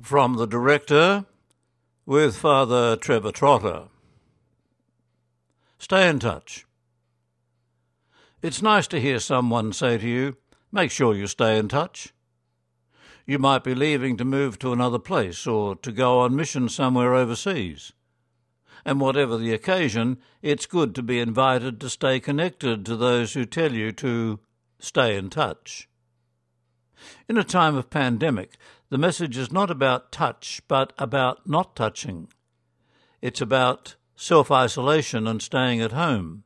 From the director with Father Trevor Trotter. Stay in touch. It's nice to hear someone say to you, make sure you stay in touch. You might be leaving to move to another place or to go on mission somewhere overseas. And whatever the occasion, it's good to be invited to stay connected to those who tell you to stay in touch. In a time of pandemic, the message is not about touch, but about not touching. It's about self isolation and staying at home.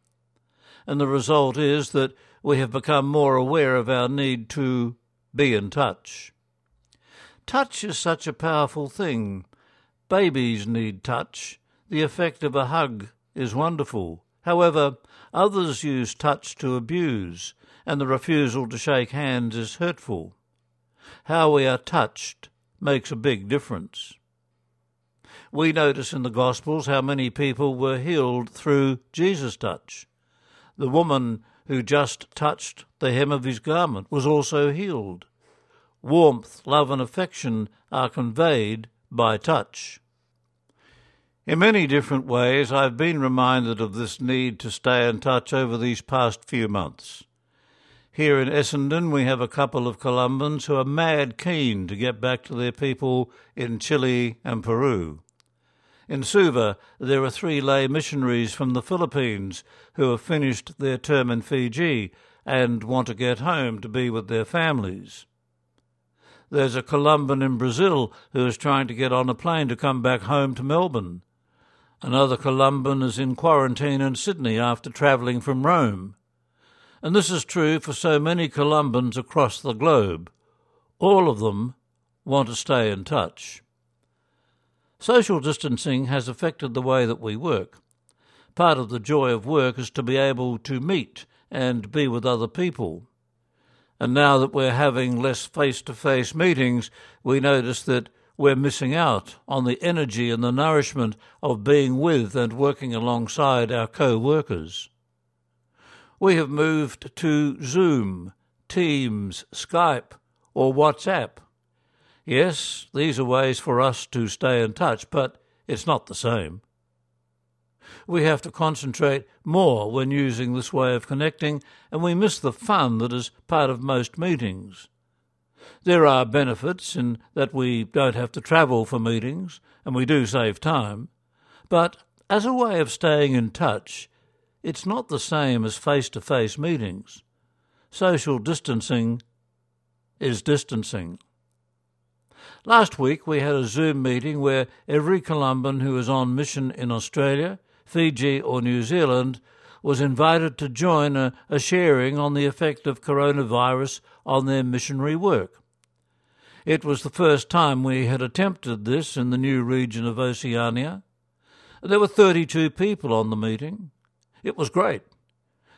And the result is that we have become more aware of our need to be in touch. Touch is such a powerful thing. Babies need touch. The effect of a hug is wonderful. However, others use touch to abuse, and the refusal to shake hands is hurtful how we are touched makes a big difference. We notice in the Gospels how many people were healed through Jesus' touch. The woman who just touched the hem of his garment was also healed. Warmth, love, and affection are conveyed by touch. In many different ways, I've been reminded of this need to stay in touch over these past few months. Here in Essendon, we have a couple of Columbans who are mad keen to get back to their people in Chile and Peru. In Suva, there are three lay missionaries from the Philippines who have finished their term in Fiji and want to get home to be with their families. There's a Columban in Brazil who is trying to get on a plane to come back home to Melbourne. Another Columban is in quarantine in Sydney after travelling from Rome and this is true for so many Columbans across the globe. All of them want to stay in touch. Social distancing has affected the way that we work. Part of the joy of work is to be able to meet and be with other people. And now that we're having less face to face meetings, we notice that we're missing out on the energy and the nourishment of being with and working alongside our co workers. We have moved to Zoom, Teams, Skype, or WhatsApp. Yes, these are ways for us to stay in touch, but it's not the same. We have to concentrate more when using this way of connecting, and we miss the fun that is part of most meetings. There are benefits in that we don't have to travel for meetings, and we do save time, but as a way of staying in touch, it's not the same as face to face meetings. Social distancing is distancing. Last week we had a Zoom meeting where every Columban who is on mission in Australia, Fiji, or New Zealand was invited to join a, a, sharing on the effect of coronavirus on their missionary work. It was the first time we had attempted this in the new region of Oceania. There were 32 people on the meeting. It was great.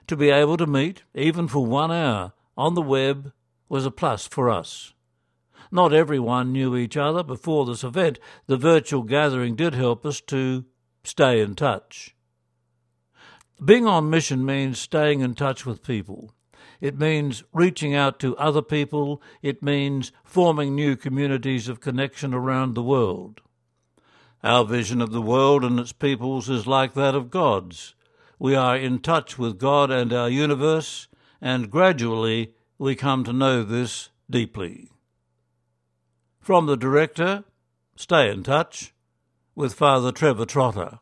To be able to meet, even for one hour, on the web was a plus for us. Not everyone knew each other before this event. The virtual gathering did help us to stay in touch. Being on mission means staying in touch with people. It means reaching out to other people. It means forming new communities of connection around the world. Our vision of the world and its peoples is like that of God's we are in touch with God and our universe, and gradually we come to know this deeply. From the director, stay in touch with Father Trevor Trotter.